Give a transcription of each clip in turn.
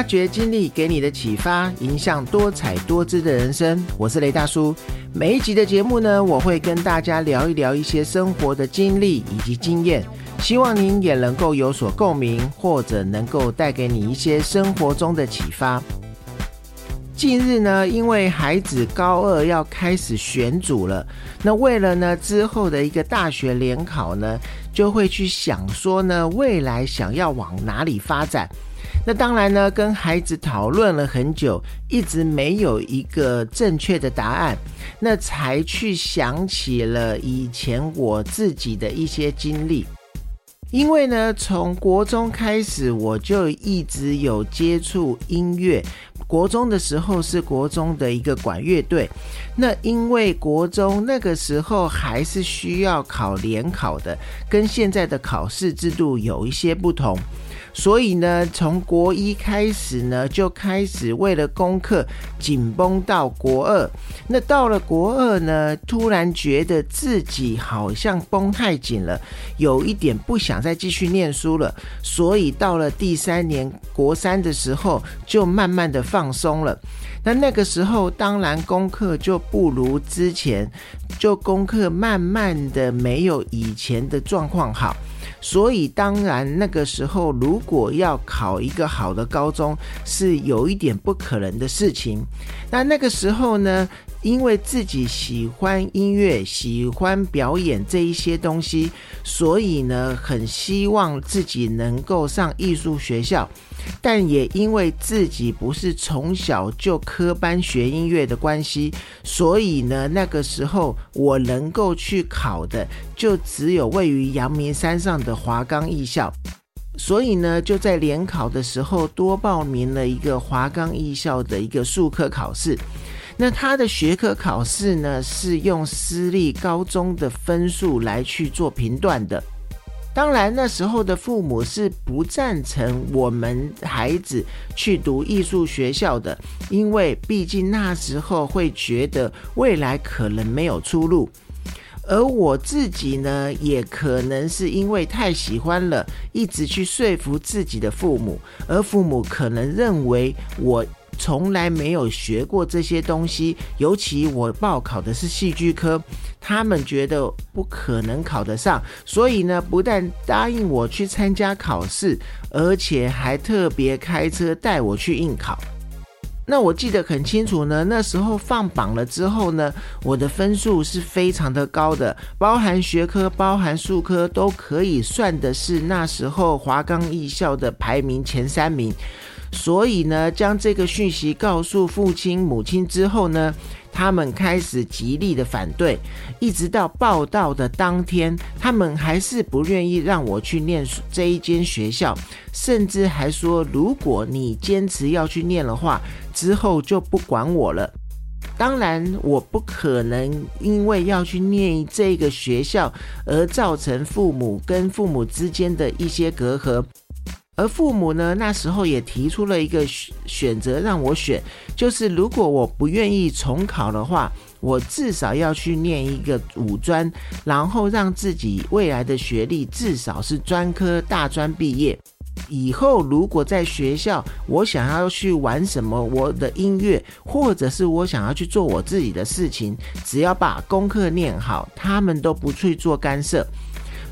发掘经历给你的启发，影响多彩多姿的人生。我是雷大叔。每一集的节目呢，我会跟大家聊一聊一些生活的经历以及经验，希望您也能够有所共鸣，或者能够带给你一些生活中的启发。近日呢，因为孩子高二要开始选组了，那为了呢之后的一个大学联考呢，就会去想说呢，未来想要往哪里发展。那当然呢，跟孩子讨论了很久，一直没有一个正确的答案，那才去想起了以前我自己的一些经历。因为呢，从国中开始我就一直有接触音乐，国中的时候是国中的一个管乐队。那因为国中那个时候还是需要考联考的，跟现在的考试制度有一些不同。所以呢，从国一开始呢，就开始为了功课紧绷到国二。那到了国二呢，突然觉得自己好像绷太紧了，有一点不想再继续念书了。所以到了第三年国三的时候，就慢慢的放松了。那那个时候，当然功课就不如之前，就功课慢慢的没有以前的状况好。所以，当然那个时候，如果要考一个好的高中，是有一点不可能的事情。那那个时候呢，因为自己喜欢音乐，喜欢表演这一些东西，所以呢，很希望自己能够上艺术学校。但也因为自己不是从小就科班学音乐的关系，所以呢，那个时候我能够去考的就只有位于阳明山上的华冈艺校，所以呢，就在联考的时候多报名了一个华冈艺校的一个术科考试。那他的学科考试呢，是用私立高中的分数来去做评断的。当然，那时候的父母是不赞成我们孩子去读艺术学校的，因为毕竟那时候会觉得未来可能没有出路。而我自己呢，也可能是因为太喜欢了，一直去说服自己的父母，而父母可能认为我。从来没有学过这些东西，尤其我报考的是戏剧科，他们觉得不可能考得上，所以呢，不但答应我去参加考试，而且还特别开车带我去应考。那我记得很清楚呢，那时候放榜了之后呢，我的分数是非常的高的，包含学科、包含数科都可以算的是那时候华冈艺校的排名前三名。所以呢，将这个讯息告诉父亲、母亲之后呢，他们开始极力的反对，一直到报道的当天，他们还是不愿意让我去念这一间学校，甚至还说，如果你坚持要去念的话，之后就不管我了。当然，我不可能因为要去念这个学校而造成父母跟父母之间的一些隔阂。而父母呢，那时候也提出了一个选择让我选，就是如果我不愿意重考的话，我至少要去念一个五专，然后让自己未来的学历至少是专科大专毕业。以后如果在学校，我想要去玩什么，我的音乐，或者是我想要去做我自己的事情，只要把功课念好，他们都不去做干涉。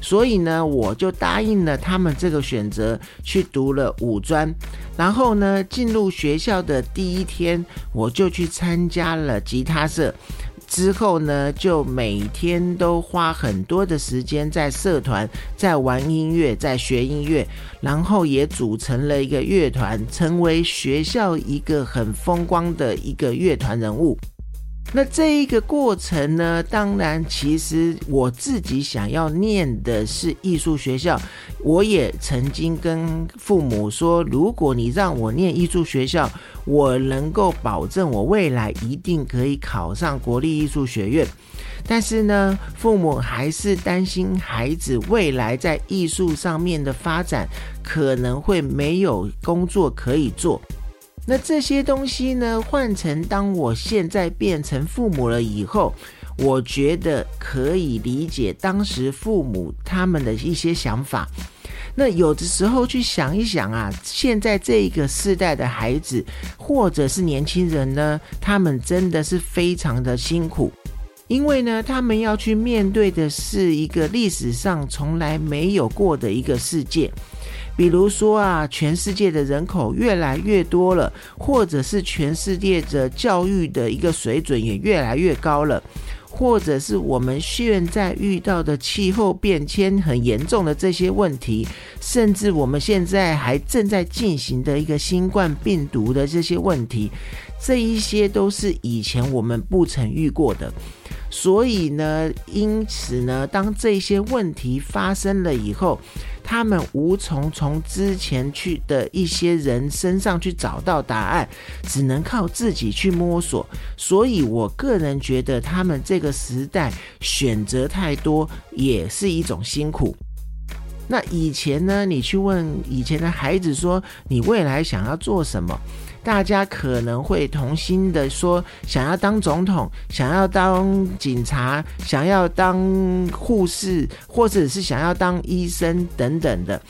所以呢，我就答应了他们这个选择，去读了五专。然后呢，进入学校的第一天，我就去参加了吉他社。之后呢，就每天都花很多的时间在社团，在玩音乐，在学音乐。然后也组成了一个乐团，成为学校一个很风光的一个乐团人物。那这一个过程呢，当然，其实我自己想要念的是艺术学校。我也曾经跟父母说，如果你让我念艺术学校，我能够保证我未来一定可以考上国立艺术学院。但是呢，父母还是担心孩子未来在艺术上面的发展可能会没有工作可以做。那这些东西呢？换成当我现在变成父母了以后，我觉得可以理解当时父母他们的一些想法。那有的时候去想一想啊，现在这个世代的孩子或者是年轻人呢，他们真的是非常的辛苦，因为呢，他们要去面对的是一个历史上从来没有过的一个世界。比如说啊，全世界的人口越来越多了，或者是全世界的教育的一个水准也越来越高了，或者是我们现在遇到的气候变迁很严重的这些问题，甚至我们现在还正在进行的一个新冠病毒的这些问题，这一些都是以前我们不曾遇过的。所以呢，因此呢，当这些问题发生了以后，他们无从从之前去的一些人身上去找到答案，只能靠自己去摸索。所以我个人觉得，他们这个时代选择太多也是一种辛苦。那以前呢，你去问以前的孩子说，你未来想要做什么？大家可能会同心的说，想要当总统，想要当警察，想要当护士，或者是想要当医生等等的。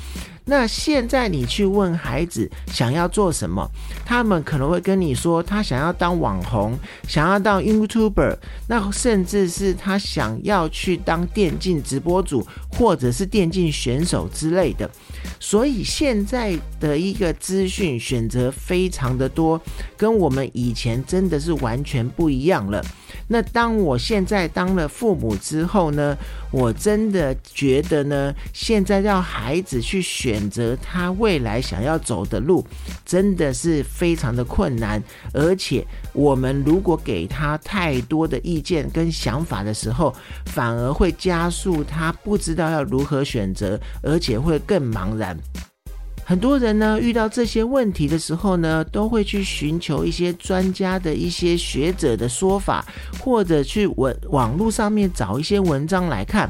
那现在你去问孩子想要做什么，他们可能会跟你说，他想要当网红，想要当 YouTuber，那甚至是他想要去当电竞直播主，或者是电竞选手之类的。所以现在的一个资讯选择非常的多，跟我们以前真的是完全不一样了。那当我现在当了父母之后呢，我真的觉得呢，现在让孩子去选择他未来想要走的路，真的是非常的困难。而且我们如果给他太多的意见跟想法的时候，反而会加速他不知道要如何选择，而且会更茫然。很多人呢遇到这些问题的时候呢，都会去寻求一些专家的一些学者的说法，或者去文网络上面找一些文章来看。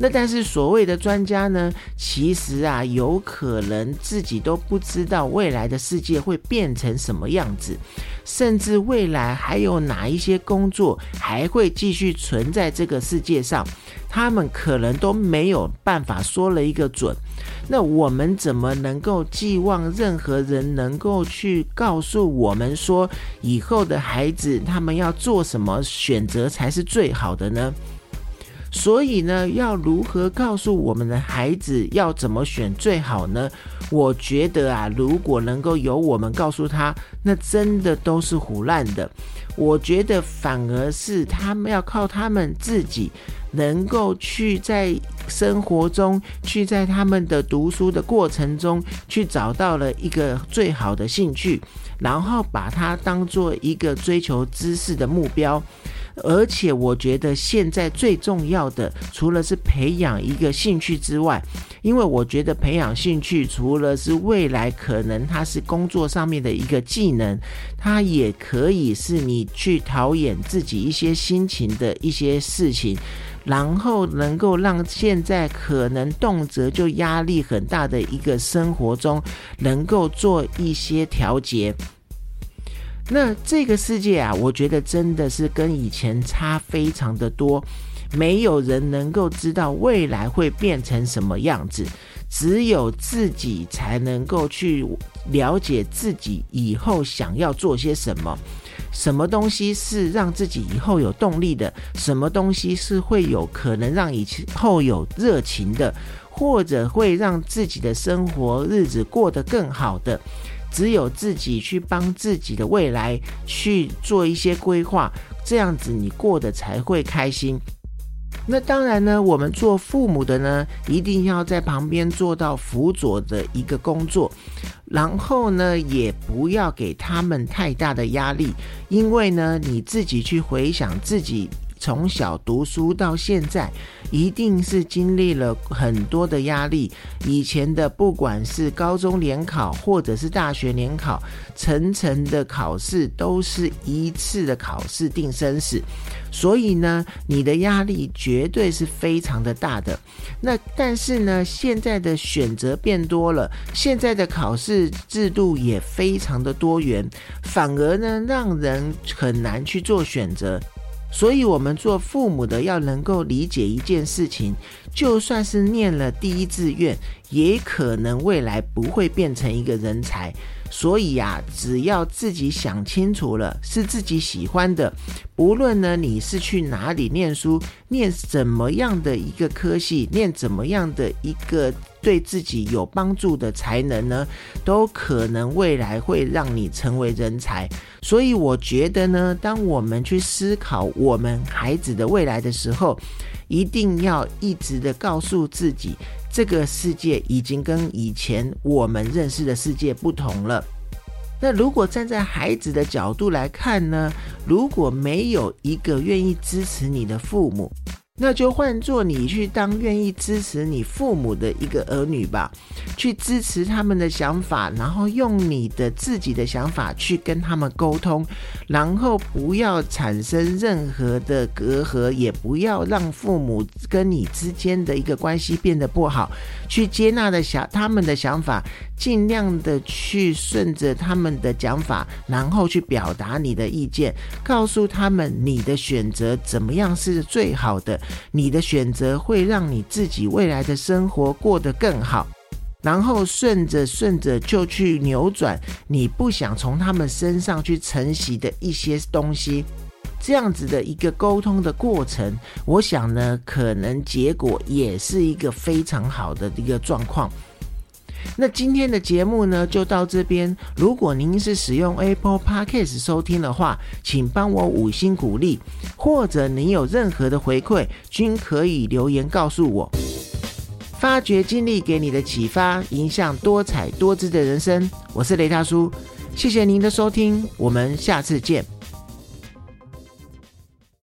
那但是所谓的专家呢，其实啊，有可能自己都不知道未来的世界会变成什么样子，甚至未来还有哪一些工作还会继续存在这个世界上，他们可能都没有办法说了一个准。那我们怎么能够寄望任何人能够去告诉我们说，以后的孩子他们要做什么选择才是最好的呢？所以呢，要如何告诉我们的孩子要怎么选最好呢？我觉得啊，如果能够由我们告诉他，那真的都是胡乱的。我觉得反而是他们要靠他们自己，能够去在生活中，去在他们的读书的过程中，去找到了一个最好的兴趣，然后把它当做一个追求知识的目标。而且我觉得现在最重要的，除了是培养一个兴趣之外，因为我觉得培养兴趣，除了是未来可能它是工作上面的一个技能，它也可以是你去陶冶自己一些心情的一些事情，然后能够让现在可能动辄就压力很大的一个生活中，能够做一些调节。那这个世界啊，我觉得真的是跟以前差非常的多，没有人能够知道未来会变成什么样子，只有自己才能够去了解自己以后想要做些什么，什么东西是让自己以后有动力的，什么东西是会有可能让以后有热情的，或者会让自己的生活日子过得更好的。只有自己去帮自己的未来去做一些规划，这样子你过得才会开心。那当然呢，我们做父母的呢，一定要在旁边做到辅佐的一个工作，然后呢，也不要给他们太大的压力，因为呢，你自己去回想自己。从小读书到现在，一定是经历了很多的压力。以前的不管是高中联考，或者是大学联考，层层的考试都是一次的考试定生死。所以呢，你的压力绝对是非常的大的。那但是呢，现在的选择变多了，现在的考试制度也非常的多元，反而呢，让人很难去做选择。所以，我们做父母的要能够理解一件事情，就算是念了第一志愿，也可能未来不会变成一个人才。所以呀，只要自己想清楚了，是自己喜欢的，不论呢你是去哪里念书，念怎么样的一个科系，念怎么样的一个对自己有帮助的才能呢，都可能未来会让你成为人才。所以我觉得呢，当我们去思考我们孩子的未来的时候，一定要一直的告诉自己。这个世界已经跟以前我们认识的世界不同了。那如果站在孩子的角度来看呢？如果没有一个愿意支持你的父母，那就换做你去当愿意支持你父母的一个儿女吧，去支持他们的想法，然后用你的自己的想法去跟他们沟通，然后不要产生任何的隔阂，也不要让父母跟你之间的一个关系变得不好，去接纳的想他们的想法，尽量的去顺着他们的讲法，然后去表达你的意见，告诉他们你的选择怎么样是最好的。你的选择会让你自己未来的生活过得更好，然后顺着顺着就去扭转你不想从他们身上去承袭的一些东西，这样子的一个沟通的过程，我想呢，可能结果也是一个非常好的一个状况。那今天的节目呢，就到这边。如果您是使用 Apple Podcast 收听的话，请帮我五星鼓励，或者您有任何的回馈，均可以留言告诉我。发掘经历给你的启发，影响多彩多姿的人生。我是雷大叔，谢谢您的收听，我们下次见。